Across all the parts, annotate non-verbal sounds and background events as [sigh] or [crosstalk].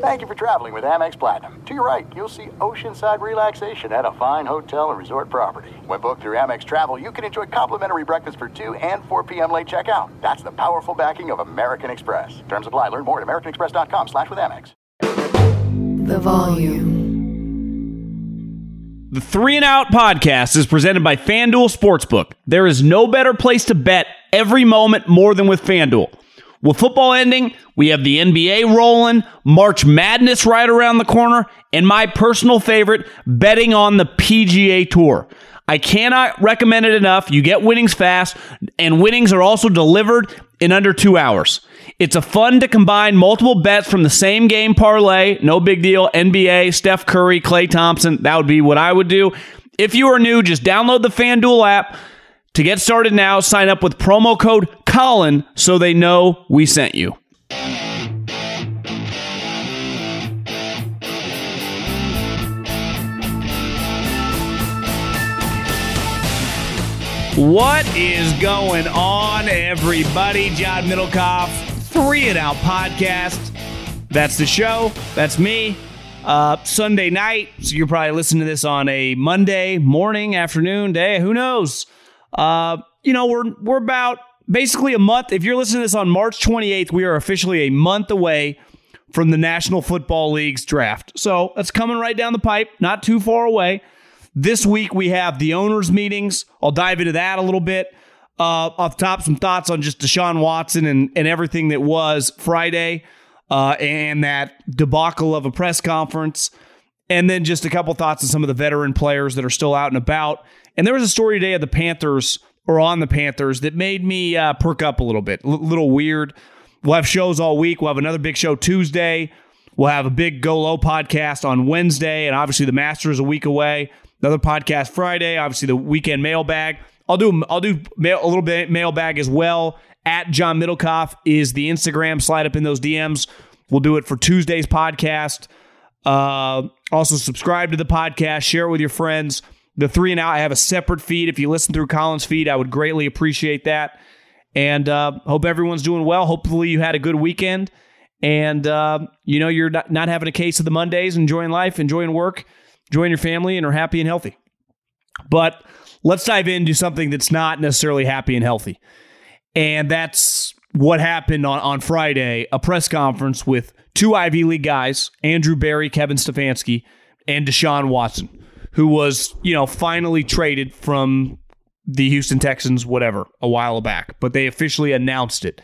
Thank you for traveling with Amex Platinum. To your right, you'll see oceanside relaxation at a fine hotel and resort property. When booked through Amex Travel, you can enjoy complimentary breakfast for 2 and 4 p.m. late checkout. That's the powerful backing of American Express. Terms apply. Learn more at americanexpress.com slash with Amex. The volume. The Three and Out podcast is presented by FanDuel Sportsbook. There is no better place to bet every moment more than with FanDuel. With football ending, we have the NBA rolling, March Madness right around the corner, and my personal favorite, betting on the PGA Tour. I cannot recommend it enough. You get winnings fast, and winnings are also delivered in under two hours. It's a fun to combine multiple bets from the same game parlay. No big deal. NBA, Steph Curry, Klay Thompson. That would be what I would do. If you are new, just download the FanDuel app. To get started now, sign up with promo code Colin so they know we sent you. What is going on, everybody? John Middlekauff, Three and Out Podcast. That's the show. That's me. Uh, Sunday night. So you're probably listening to this on a Monday morning, afternoon, day. Who knows? Uh, you know, we're we're about basically a month. If you're listening to this on March 28th, we are officially a month away from the National Football League's draft. So that's coming right down the pipe, not too far away. This week we have the owners' meetings. I'll dive into that a little bit. Uh, off top, some thoughts on just Deshaun Watson and, and everything that was Friday uh, and that debacle of a press conference. And then just a couple thoughts on some of the veteran players that are still out and about. And there was a story today of the Panthers or on the Panthers that made me uh, perk up a little bit, a L- little weird. We'll have shows all week. We'll have another big show Tuesday. We'll have a big Go Low podcast on Wednesday, and obviously the Masters a week away. Another podcast Friday. Obviously the weekend mailbag. I'll do I'll do mail, a little bit mailbag as well. At John Middlekauff is the Instagram. Slide up in those DMs. We'll do it for Tuesday's podcast. Uh, also subscribe to the podcast. Share it with your friends. The three and out. I have a separate feed. If you listen through Colin's feed, I would greatly appreciate that. And uh, hope everyone's doing well. Hopefully you had a good weekend, and uh, you know you're not, not having a case of the Mondays, enjoying life, enjoying work, enjoying your family, and are happy and healthy. But let's dive into something that's not necessarily happy and healthy, and that's what happened on on Friday. A press conference with two Ivy League guys, Andrew Berry, Kevin Stefanski, and Deshaun Watson who was, you know, finally traded from the Houston Texans, whatever, a while back, but they officially announced it.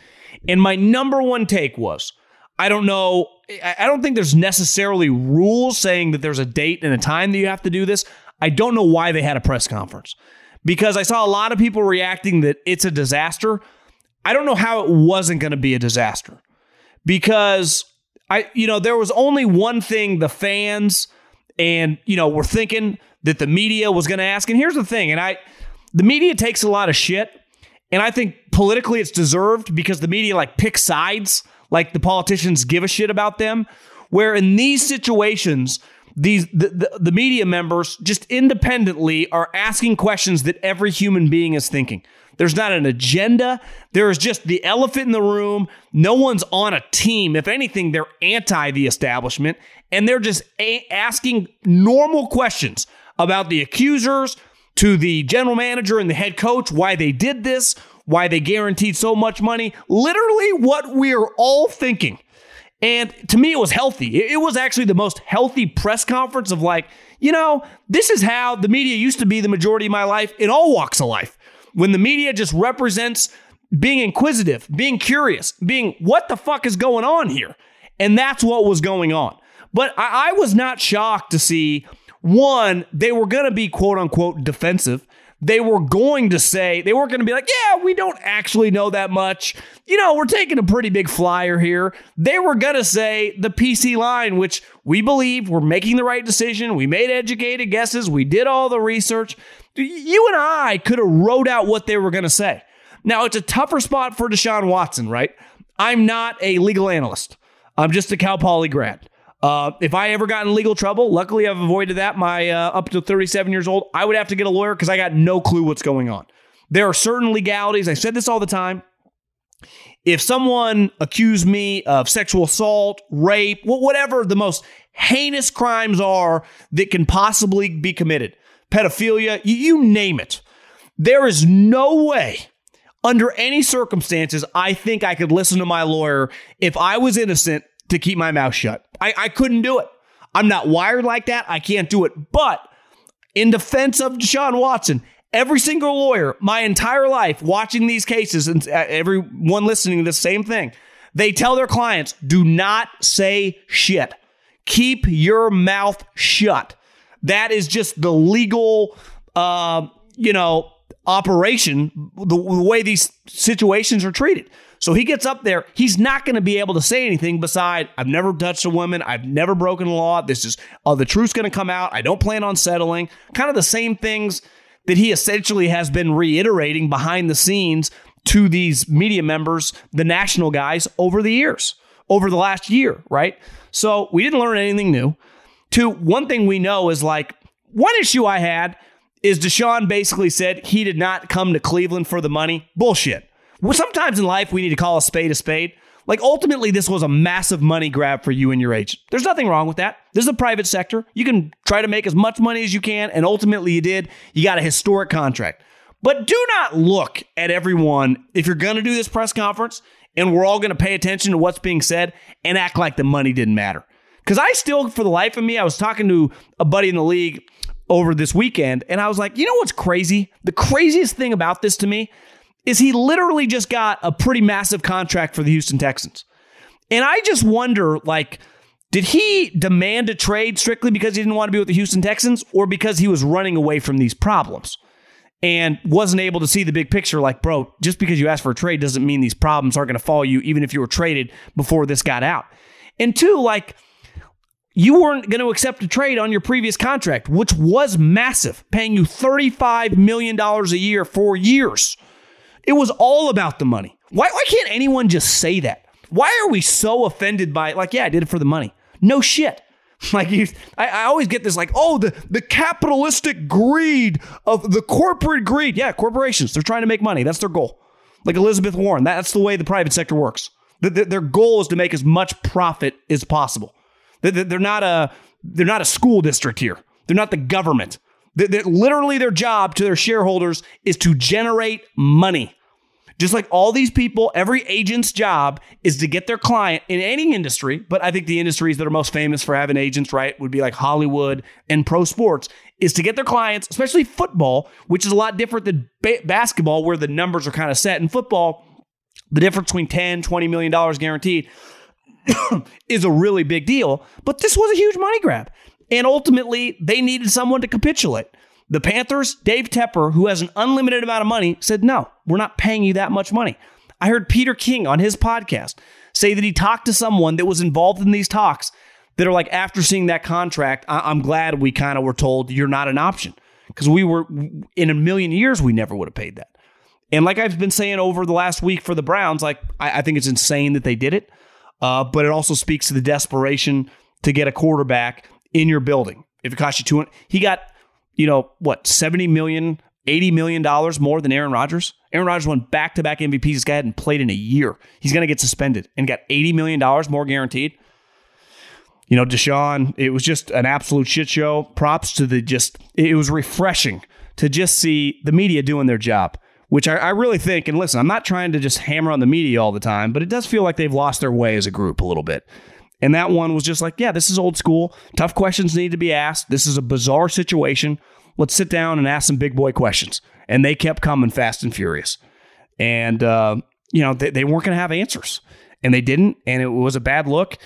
And my number one take was I don't know, I don't think there's necessarily rules saying that there's a date and a time that you have to do this. I don't know why they had a press conference because I saw a lot of people reacting that it's a disaster. I don't know how it wasn't going to be a disaster because I, you know, there was only one thing the fans, and you know we're thinking that the media was going to ask. And here's the thing and i the media takes a lot of shit. And i think politically it's deserved because the media like pick sides like the politicians give a shit about them. Where in these situations these the, the, the media members just independently are asking questions that every human being is thinking there's not an agenda. There is just the elephant in the room. No one's on a team. If anything, they're anti the establishment and they're just a- asking normal questions about the accusers to the general manager and the head coach, why they did this, why they guaranteed so much money. Literally, what we're all thinking. And to me, it was healthy. It was actually the most healthy press conference of like, you know, this is how the media used to be the majority of my life in all walks of life when the media just represents being inquisitive, being curious, being what the fuck is going on here? And that's what was going on. But I, I was not shocked to see one, they were going to be quote unquote defensive. they were going to say, they weren't going to be like, yeah, we don't actually know that much. You know, we're taking a pretty big flyer here. They were going to say the PC line, which we believe we're making the right decision. We made educated guesses. We did all the research. You and I could have wrote out what they were going to say. Now, it's a tougher spot for Deshaun Watson, right? I'm not a legal analyst. I'm just a Cal Poly grad. Uh, if I ever got in legal trouble, luckily I've avoided that. My uh, up to 37 years old, I would have to get a lawyer because I got no clue what's going on. There are certain legalities. I said this all the time. If someone accused me of sexual assault, rape, whatever the most heinous crimes are that can possibly be committed, pedophilia, you name it, there is no way under any circumstances, I think I could listen to my lawyer if I was innocent to keep my mouth shut. I, I couldn't do it. I'm not wired like that. I can't do it. But in defense of Deshaun Watson, every single lawyer, my entire life, watching these cases, and uh, everyone listening to the same thing, they tell their clients do not say shit. Keep your mouth shut. That is just the legal, uh, you know, operation, the, the way these situations are treated. So he gets up there, he's not going to be able to say anything beside, I've never touched a woman, I've never broken a law, this is, oh, the truth's going to come out, I don't plan on settling. Kind of the same things that he essentially has been reiterating behind the scenes to these media members, the national guys, over the years, over the last year, right? So we didn't learn anything new. Two, one thing we know is like, one issue I had is Deshaun basically said he did not come to Cleveland for the money. Bullshit. Well, sometimes in life we need to call a spade a spade. Like ultimately, this was a massive money grab for you and your agent. There's nothing wrong with that. This is a private sector. You can try to make as much money as you can, and ultimately you did. You got a historic contract. But do not look at everyone if you're going to do this press conference and we're all going to pay attention to what's being said and act like the money didn't matter. Because I still, for the life of me, I was talking to a buddy in the league over this weekend, and I was like, you know what's crazy? The craziest thing about this to me is he literally just got a pretty massive contract for the Houston Texans. And I just wonder, like, did he demand a trade strictly because he didn't want to be with the Houston Texans or because he was running away from these problems and wasn't able to see the big picture? Like, bro, just because you asked for a trade doesn't mean these problems aren't going to follow you, even if you were traded before this got out. And two, like, you weren't going to accept a trade on your previous contract, which was massive, paying you $35 million a year for years. It was all about the money. Why, why can't anyone just say that? Why are we so offended by, it? like, yeah, I did it for the money? No shit. [laughs] Like you, I, I always get this, like, oh, the, the capitalistic greed of the corporate greed. Yeah, corporations, they're trying to make money. That's their goal. Like Elizabeth Warren, that's the way the private sector works. The, the, their goal is to make as much profit as possible. They're not a they're not a school district here. They're not the government. They're, literally, their job to their shareholders is to generate money. Just like all these people, every agent's job is to get their client in any industry, but I think the industries that are most famous for having agents, right, would be like Hollywood and pro sports, is to get their clients, especially football, which is a lot different than ba- basketball, where the numbers are kind of set. In football, the difference between 10, 20 million dollars guaranteed [coughs] is a really big deal. But this was a huge money grab. And ultimately, they needed someone to capitulate. The Panthers, Dave Tepper, who has an unlimited amount of money, said, No, we're not paying you that much money. I heard Peter King on his podcast say that he talked to someone that was involved in these talks that are like, after seeing that contract, I- am glad we kind of were told you're not an option. Because we were, in a million years, we never would have paid that. And like I've been saying over the last week for the Browns, like I, I think it's insane that they did it. Uh, but it also speaks to the desperation to get a quarterback in your building. If it costs you two, he got, you know, what, 70 million, 80 million dollars more than Aaron Rodgers. Aaron Rodgers won back to back MVPs. This guy hadn't played in a year. He's going to get suspended and got 80 million dollars more guaranteed. You know, Deshaun, it was just an absolute shit show. Props to the just, it was refreshing to just see the media doing their job which I, I, really think, and listen, I'm not trying to just hammer on the media all the time, but it does feel like they've lost their way as a group a little bit. And that one was just like, yeah, this is old school. Tough questions need to be asked. This is a bizarre situation. Let's sit down and ask some big boy questions. And they kept coming fast and furious. And, uh, you know, they, they weren't going to have answers. And they didn't. And it was a bad look.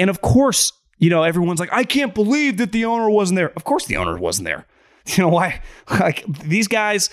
And of course, you know, everyone's like, I can't believe that the owner wasn't there. Of course, the owner wasn't there. [laughs] You know why? Like these guys,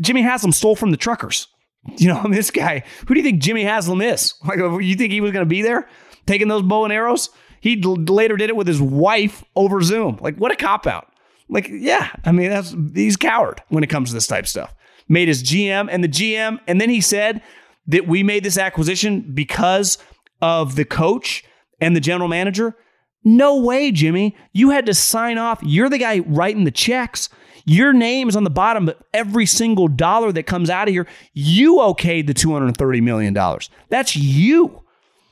Jimmy Haslam stole from the truckers. You know, [laughs] this guy, who do you think Jimmy Haslam is? Like, you think he was going to be there taking those bow and arrows? He later did it with his wife over Zoom. Like, what a cop out. Like, yeah, I mean, that's he's coward when it comes to this type of stuff. Made his GM and the GM, and then he said that we made this acquisition because of the coach and the general manager. No way, Jimmy. You had to sign off. You're the guy writing the checks. Your name is on the bottom of every single dollar that comes out of here. You okayed the $230 million. That's you.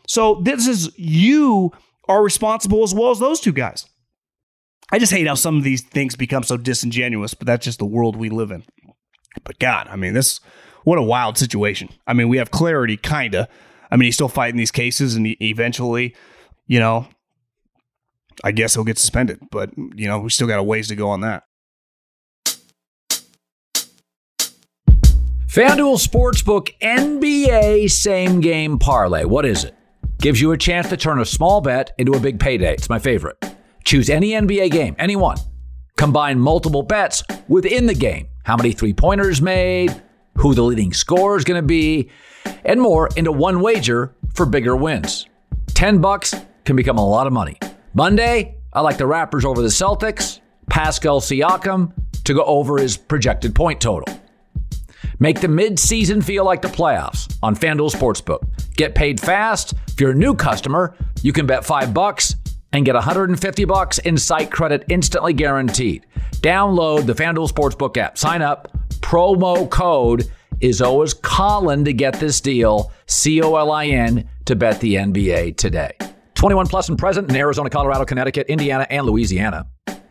So this is you are responsible as well as those two guys. I just hate how some of these things become so disingenuous, but that's just the world we live in. But God, I mean, this what a wild situation. I mean, we have clarity, kinda. I mean, he's still fighting these cases, and eventually, you know, I guess he'll get suspended. But you know, we still got a ways to go on that. FanDuel Sportsbook NBA Same Game Parlay. What is it? Gives you a chance to turn a small bet into a big payday. It's my favorite. Choose any NBA game, any one. Combine multiple bets within the game. How many three pointers made, who the leading scorer is going to be, and more into one wager for bigger wins. 10 bucks can become a lot of money. Monday, I like the Raptors over the Celtics, Pascal Siakam to go over his projected point total. Make the mid-season feel like the playoffs on FanDuel Sportsbook. Get paid fast. If you're a new customer, you can bet 5 bucks and get 150 bucks in site credit instantly guaranteed. Download the FanDuel Sportsbook app. Sign up. Promo code is always Colin to get this deal. C O L I N to bet the NBA today. 21 plus and present in Arizona, Colorado, Connecticut, Indiana, and Louisiana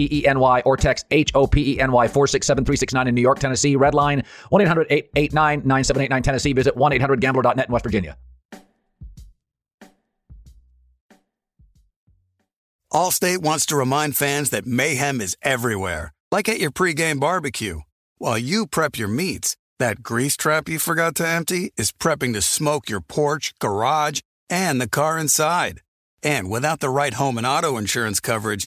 P E N Y or text H O P E N Y 467 in New York, Tennessee. Red line 1 800 889 9789 Tennessee. Visit 1 800 gambler.net in West Virginia. Allstate wants to remind fans that mayhem is everywhere, like at your pregame barbecue. While you prep your meats, that grease trap you forgot to empty is prepping to smoke your porch, garage, and the car inside. And without the right home and auto insurance coverage,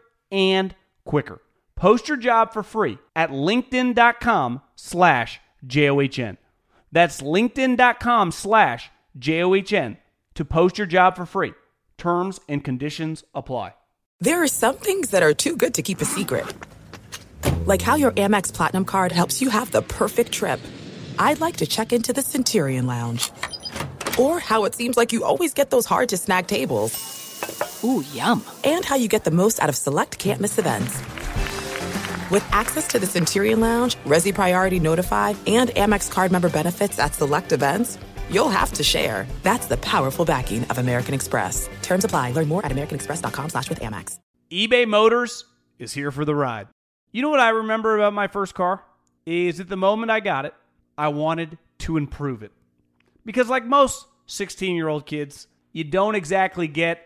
and quicker. Post your job for free at linkedin.com slash J-O-H-N. That's linkedin.com slash J-O-H-N to post your job for free. Terms and conditions apply. There are some things that are too good to keep a secret. Like how your Amex Platinum card helps you have the perfect trip. I'd like to check into the Centurion Lounge. Or how it seems like you always get those hard to snag tables. Ooh, yum. And how you get the most out of select can't miss events. With access to the Centurion Lounge, Resy Priority Notified, and Amex card member benefits at select events, you'll have to share. That's the powerful backing of American Express. Terms apply. Learn more at americanexpress.com slash with Amex. eBay Motors is here for the ride. You know what I remember about my first car? Is at the moment I got it, I wanted to improve it. Because like most 16-year-old kids, you don't exactly get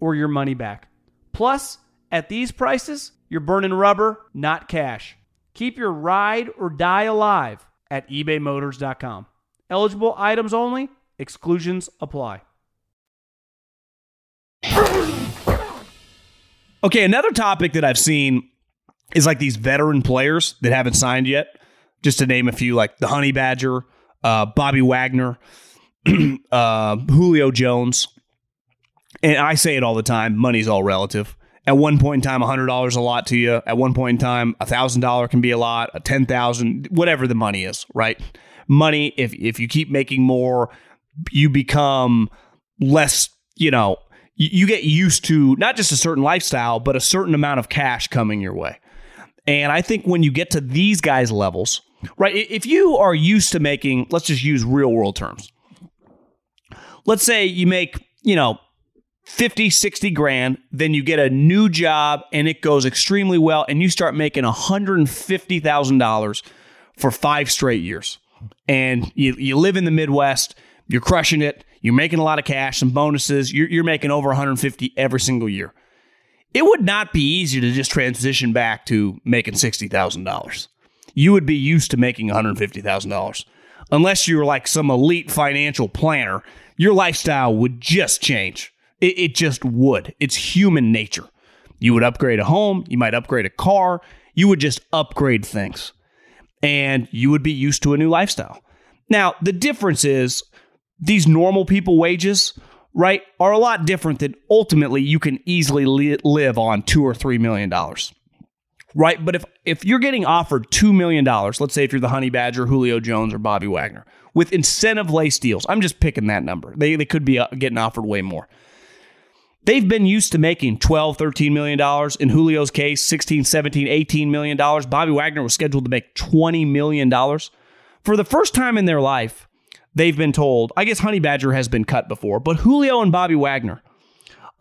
or your money back. Plus, at these prices, you're burning rubber, not cash. Keep your ride or die alive at ebaymotors.com. Eligible items only, exclusions apply. Okay, another topic that I've seen is like these veteran players that haven't signed yet. Just to name a few, like the Honey Badger, uh, Bobby Wagner, [clears throat] uh, Julio Jones. And I say it all the time money's all relative. At one point in time, $100 is a lot to you. At one point in time, $1,000 can be a lot, a 10000 whatever the money is, right? Money, if, if you keep making more, you become less, you know, you, you get used to not just a certain lifestyle, but a certain amount of cash coming your way. And I think when you get to these guys' levels, right, if you are used to making, let's just use real world terms. Let's say you make, you know, 50, 60 grand, then you get a new job and it goes extremely well, and you start making $150,000 for five straight years. And you, you live in the Midwest, you're crushing it, you're making a lot of cash, some bonuses, you're, you're making over 150 every single year. It would not be easy to just transition back to making $60,000. You would be used to making $150,000. Unless you were like some elite financial planner, your lifestyle would just change it, it just would. It's human nature. You would upgrade a home, you might upgrade a car, you would just upgrade things. And you would be used to a new lifestyle. Now, the difference is these normal people wages, right, are a lot different than ultimately you can easily li- live on two or three million dollars. Right? But if if you're getting offered two million dollars, let's say if you're the Honey Badger, Julio Jones, or Bobby Wagner, with incentive lace deals, I'm just picking that number. They they could be uh, getting offered way more. They've been used to making 12, 13 million dollars. In Julio's case, 16, 17, 18 million dollars. Bobby Wagner was scheduled to make 20 million dollars. For the first time in their life, they've been told, I guess Honey Badger has been cut before, but Julio and Bobby Wagner,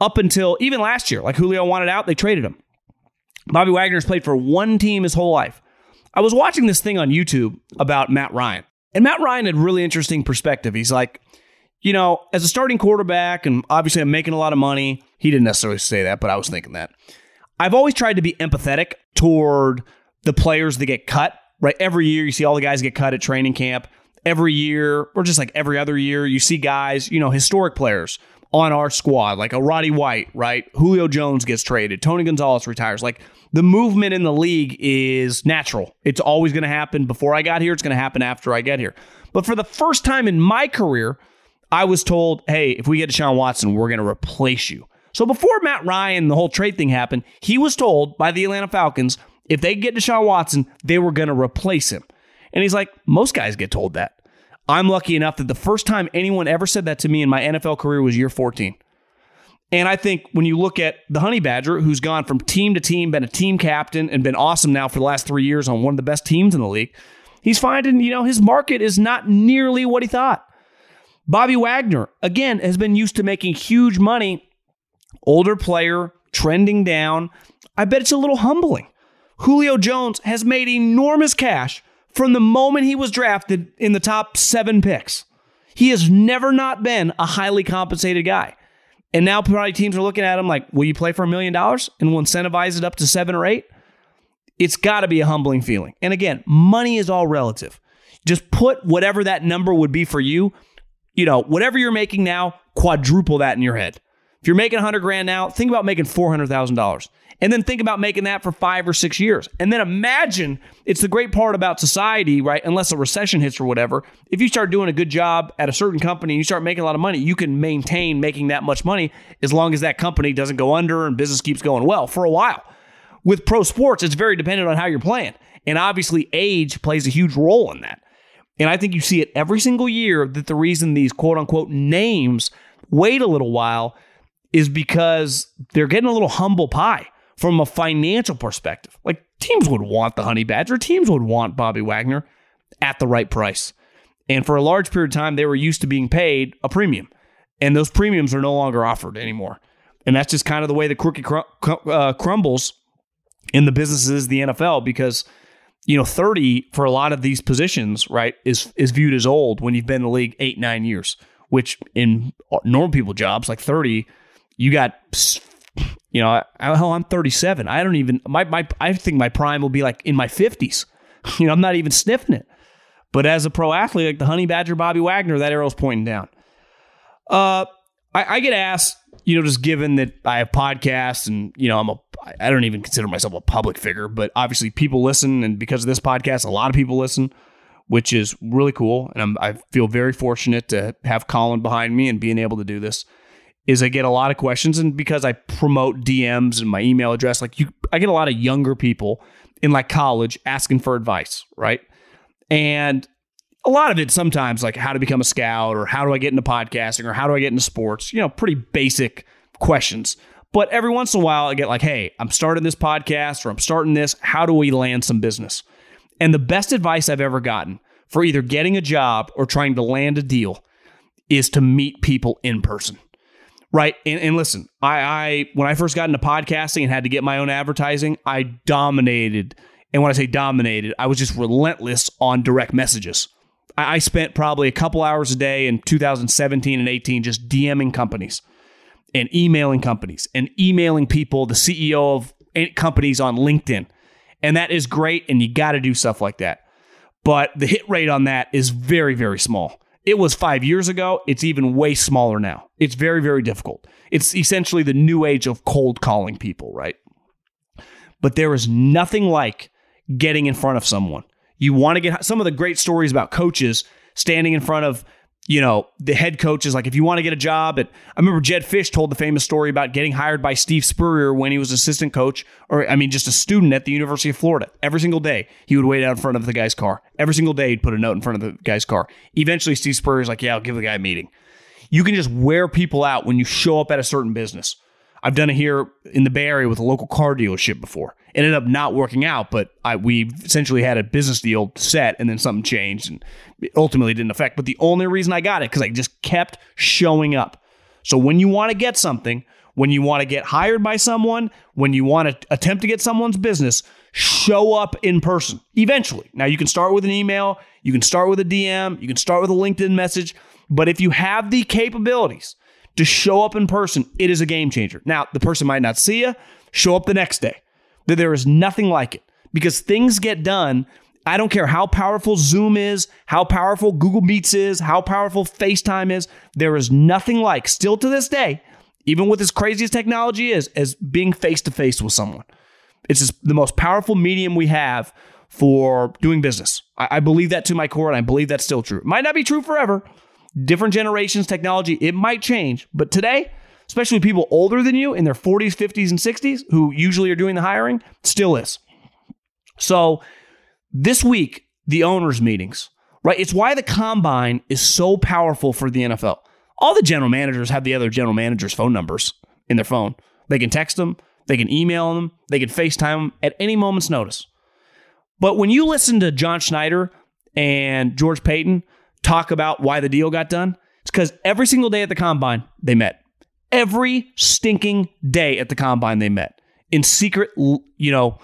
up until even last year, like Julio wanted out, they traded him. Bobby Wagner's played for one team his whole life. I was watching this thing on YouTube about Matt Ryan. And Matt Ryan had really interesting perspective. He's like, you know, as a starting quarterback, and obviously I'm making a lot of money. He didn't necessarily say that, but I was thinking that. I've always tried to be empathetic toward the players that get cut, right? Every year you see all the guys get cut at training camp. Every year, or just like every other year, you see guys, you know, historic players on our squad, like a Roddy White, right? Julio Jones gets traded, Tony Gonzalez retires. Like the movement in the league is natural. It's always going to happen before I got here, it's going to happen after I get here. But for the first time in my career, I was told, hey, if we get Deshaun Watson, we're going to replace you. So before Matt Ryan, the whole trade thing happened, he was told by the Atlanta Falcons if they get Deshaun Watson, they were going to replace him. And he's like, most guys get told that. I'm lucky enough that the first time anyone ever said that to me in my NFL career was year 14. And I think when you look at the Honey Badger, who's gone from team to team, been a team captain, and been awesome now for the last three years on one of the best teams in the league, he's finding, you know, his market is not nearly what he thought. Bobby Wagner, again, has been used to making huge money. Older player, trending down. I bet it's a little humbling. Julio Jones has made enormous cash from the moment he was drafted in the top seven picks. He has never not been a highly compensated guy. And now probably teams are looking at him like, will you play for a million dollars and we'll incentivize it up to seven or eight? It's got to be a humbling feeling. And again, money is all relative. Just put whatever that number would be for you you know, whatever you're making now, quadruple that in your head. If you're making 100 grand now, think about making $400,000. And then think about making that for five or six years. And then imagine it's the great part about society, right? Unless a recession hits or whatever. If you start doing a good job at a certain company and you start making a lot of money, you can maintain making that much money as long as that company doesn't go under and business keeps going well for a while. With pro sports, it's very dependent on how you're playing. And obviously, age plays a huge role in that. And I think you see it every single year that the reason these quote unquote names wait a little while is because they're getting a little humble pie from a financial perspective. Like teams would want the Honey Badger, teams would want Bobby Wagner at the right price. And for a large period of time, they were used to being paid a premium, and those premiums are no longer offered anymore. And that's just kind of the way the cookie cr- uh, crumbles in the businesses, the NFL, because you know, 30 for a lot of these positions, right, is is viewed as old when you've been in the league eight, nine years, which in normal people jobs like 30, you got you know, hell, I'm 37. I don't even my my I think my prime will be like in my 50s. [laughs] You know, I'm not even sniffing it. But as a pro athlete, like the Honey Badger Bobby Wagner, that arrow's pointing down. Uh, I, I get asked, you know, just given that I have podcasts and you know I'm a I don't even consider myself a public figure, but obviously people listen, and because of this podcast, a lot of people listen, which is really cool, and I'm, I feel very fortunate to have Colin behind me and being able to do this is I get a lot of questions, and because I promote DMs and my email address, like you, I get a lot of younger people in like college asking for advice, right? And a lot of it sometimes like how to become a scout or how do I get into podcasting or how do I get into sports, you know, pretty basic questions. But every once in a while, I get like, hey, I'm starting this podcast or I'm starting this. How do we land some business? And the best advice I've ever gotten for either getting a job or trying to land a deal is to meet people in person. Right. And, and listen, I, I when I first got into podcasting and had to get my own advertising, I dominated. And when I say dominated, I was just relentless on direct messages. I, I spent probably a couple hours a day in 2017 and 18 just DMing companies and emailing companies and emailing people, the CEO of companies on LinkedIn. And that is great. And you got to do stuff like that. But the hit rate on that is very, very small. It was five years ago. It's even way smaller now. It's very, very difficult. It's essentially the new age of cold calling people, right? But there is nothing like getting in front of someone. You want to get some of the great stories about coaches standing in front of you know, the head coaches. like, if you want to get a job at, I remember Jed Fisch told the famous story about getting hired by Steve Spurrier when he was assistant coach, or I mean, just a student at the University of Florida. Every single day, he would wait out in front of the guy's car. Every single day, he'd put a note in front of the guy's car. Eventually, Steve Spurrier's like, yeah, I'll give the guy a meeting. You can just wear people out when you show up at a certain business. I've done it here in the Bay Area with a local car dealership before. It ended up not working out, but I, we essentially had a business deal set, and then something changed, and ultimately didn't affect. But the only reason I got it because I just kept showing up. So when you want to get something, when you want to get hired by someone, when you want to attempt to get someone's business, show up in person eventually. Now, you can start with an email, you can start with a DM, you can start with a LinkedIn message, but if you have the capabilities to show up in person, it is a game changer. Now, the person might not see you, show up the next day. There is nothing like it because things get done. I don't care how powerful Zoom is, how powerful Google Meets is, how powerful FaceTime is. There is nothing like, still to this day, even with as crazy as technology is, as being face to face with someone. It's the most powerful medium we have for doing business. I, I believe that to my core, and I believe that's still true. It might not be true forever, different generations, technology, it might change. But today, especially people older than you in their 40s, 50s, and 60s who usually are doing the hiring, still is. So this week, the owners' meetings, right? It's why the combine is so powerful for the NFL. All the general managers have the other general managers' phone numbers in their phone. They can text them, they can email them, they can FaceTime them at any moment's notice. But when you listen to John Schneider and George Paton, talk about why the deal got done? It's because every single day at the combine, they met. Every stinking day at the combine, they met in secret, you know,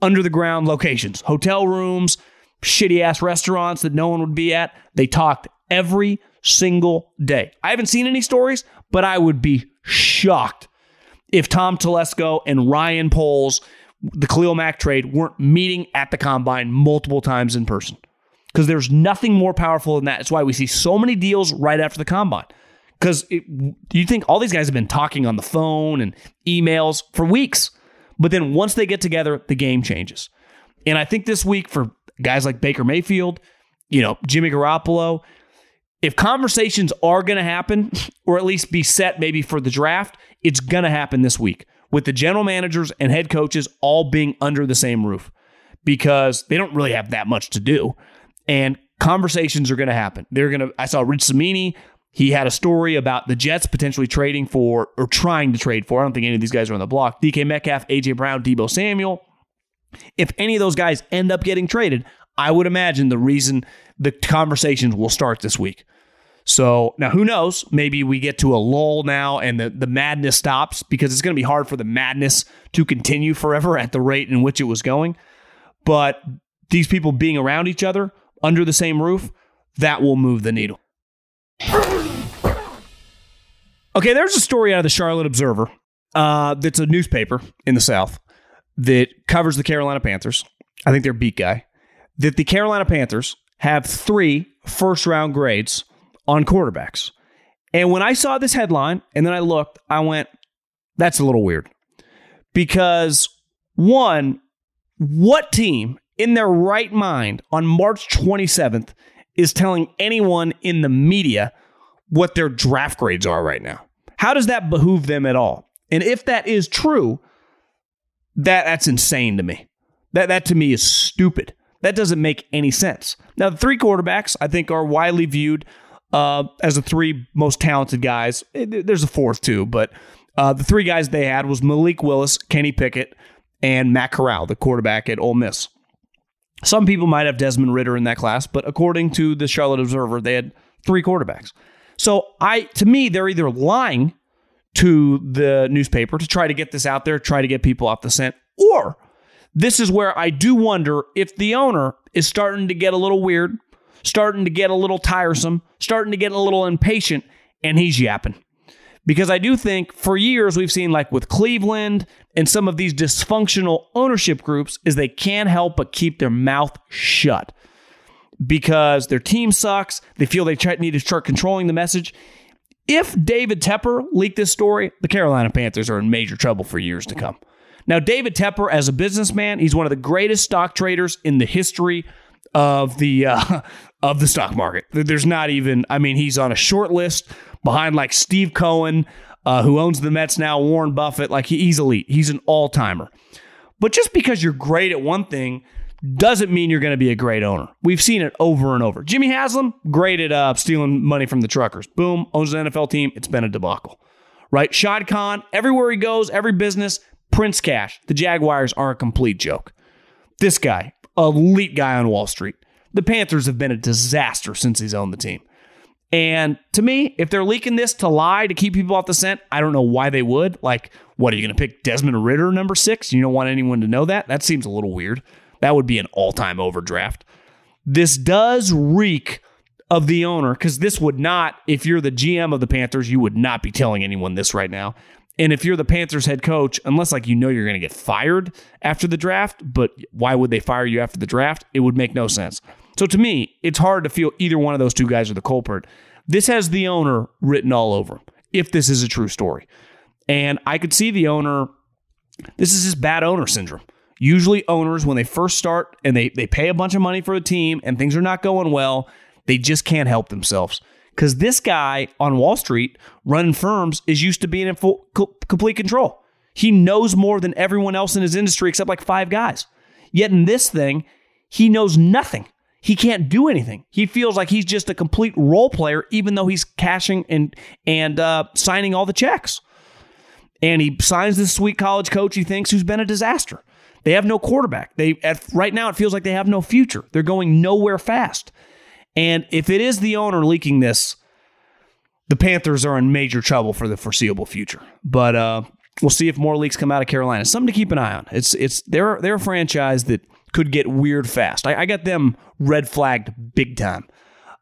under the ground locations, hotel rooms, shitty ass restaurants that no one would be at. They talked every single day. I haven't seen any stories, but I would be shocked if Tom Telesco and Ryan Poles, the Khalil Mack trade, weren't meeting at the combine multiple times in person because there's nothing more powerful than that. It's why we see so many deals right after the combine Because you think all these guys have been talking on the phone and emails for weeks. But then once they get together, the game changes. And I think this week for guys like Baker Mayfield, you know, Jimmy Garoppolo, if conversations are going to happen, or at least be set maybe for the draft, it's going to happen this week with the general managers and head coaches all being under the same roof because they don't really have that much to do. And conversations are going to happen. They're going to, I saw Rich Cimini. He had a story about the Jets potentially trading for or trying to trade for. I don't think any of these guys are on the block. DK Metcalf, AJ Brown, Deebo Samuel. If any of those guys end up getting traded, I would imagine the reason the conversations will start this week. So now who knows? Maybe we get to a lull now and the, the madness stops because it's going to be hard for the madness to continue forever at the rate in which it was going. But these people being around each other under the same roof, that will move the needle. Okay, there's a story out of the Charlotte Observer uh, that's a newspaper in the South that covers the Carolina Panthers. I think they're beat guy. That the Carolina Panthers have three first round grades on quarterbacks. And when I saw this headline and then I looked, I went, that's a little weird. Because one, what team in their right mind on March 27th is telling anyone in the media what their draft grades are right now? How does that behoove them at all? And if that is true, that that's insane to me. That that to me is stupid. That doesn't make any sense. Now, the three quarterbacks I think are widely viewed uh, as the three most talented guys. Eh, there's a fourth too, but uh, the three guys they had was Malik Willis, Kenny Pickett, and Matt Corral, the quarterback at Ole Miss. Some people might have Desmond Ridder in that class, but according to the Charlotte Observer, they had three quarterbacks. So I, to me, they're either lying to the newspaper to try to get this out there, try to get people off the scent, or this is where I do wonder if the owner is starting to get a little weird, starting to get a little tiresome, starting to get a little impatient, and he's yapping. Because I do think for years we've seen, like with Cleveland and some of these dysfunctional ownership groups, is they can't help but keep their mouth shut because their team sucks. They feel they need to start controlling the message. If David Tepper leaked this story, the Carolina Panthers are in major trouble for years to come. Now, David Tepper, as a businessman, he's one of the greatest stock traders in the history of the uh, [laughs] of the stock market. There's not even. I mean, he's on a short list behind like Steve Cohen, uh, who owns the Mets now, Warren Buffett. Like he's elite. He's an all timer. But just because you're great at one thing doesn't mean you're going to be a great owner. We've seen it over and over. Jimmy Haslam, great at uh, stealing money from the truckers. Boom, owns an NFL team. It's been a debacle, right? Shad Khan, everywhere he goes, every business, Prince Cash. The Jaguars are a complete joke. This guy, elite guy on Wall Street. The Panthers have been a disaster since he's owned the team. And to me, if they're leaking this to lie to keep people off the scent, I don't know why they would. Like, what are you going to pick Desmond Ridder number six? You don't want anyone to know that? That seems a little weird. That would be an all time overdraft. This does reek of the owner because this would not, if you're the GM of the Panthers, you would not be telling anyone this right now. And if you're the Panthers head coach, unless like you know you're going to get fired after the draft, but why would they fire you after the draft? It would make no sense. So to me, it's hard to feel either one of those two guys are the culprit. This has the owner written all over if this is a true story. And I could see the owner, this is just bad owner syndrome. Usually, owners, when they first start and they, they pay a bunch of money for a team and things are not going well, they just can't help themselves. Because this guy on Wall Street running firms is used to being in full, complete control. He knows more than everyone else in his industry except like five guys. Yet in this thing, he knows nothing. He can't do anything. He feels like he's just a complete role player, even though he's cashing and and uh, signing all the checks. And he signs this sweet college coach he thinks who's been a disaster. They have no quarterback. They at, right now it feels like they have no future. They're going nowhere fast. And if it is the owner leaking this, the Panthers are in major trouble for the foreseeable future. But uh, we'll see if more leaks come out of Carolina. Something to keep an eye on. It's it's they're they're a franchise that could get weird fast. I, I got them red flagged big time.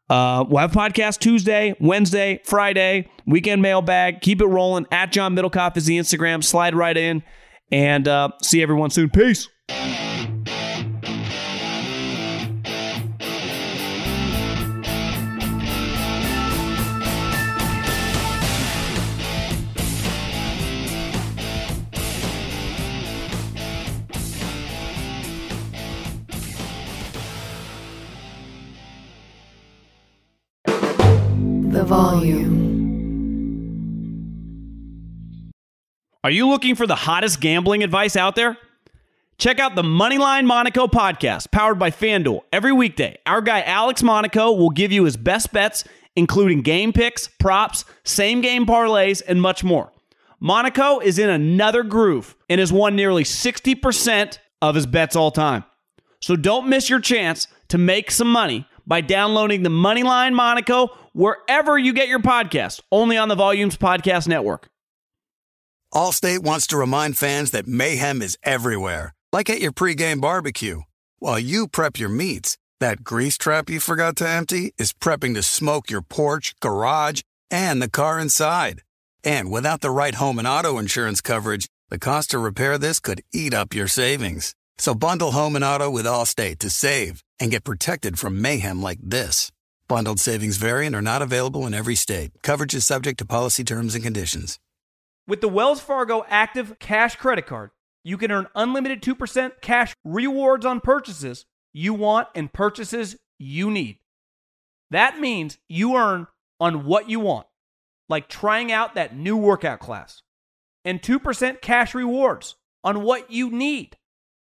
Uh, we'll have podcast Tuesday, Wednesday, Friday, weekend mailbag. Keep it rolling. At John Middlekauff is the Instagram. Slide right in. And uh, see everyone soon. Peace. Volume. Are you looking for the hottest gambling advice out there? Check out the Moneyline Monaco podcast, powered by FanDuel. Every weekday, our guy Alex Monaco will give you his best bets, including game picks, props, same game parlays, and much more. Monaco is in another groove and has won nearly 60% of his bets all time. So don't miss your chance to make some money by downloading the Moneyline Monaco wherever you get your podcast, only on the Volumes Podcast Network. Allstate wants to remind fans that mayhem is everywhere, like at your pregame barbecue. While you prep your meats, that grease trap you forgot to empty is prepping to smoke your porch, garage, and the car inside. And without the right home and auto insurance coverage, the cost to repair this could eat up your savings. So bundle home and auto with Allstate to save and get protected from mayhem like this. Bundled savings variant are not available in every state. Coverage is subject to policy terms and conditions. With the Wells Fargo Active Cash Credit Card, you can earn unlimited 2% cash rewards on purchases you want and purchases you need. That means you earn on what you want, like trying out that new workout class, and 2% cash rewards on what you need,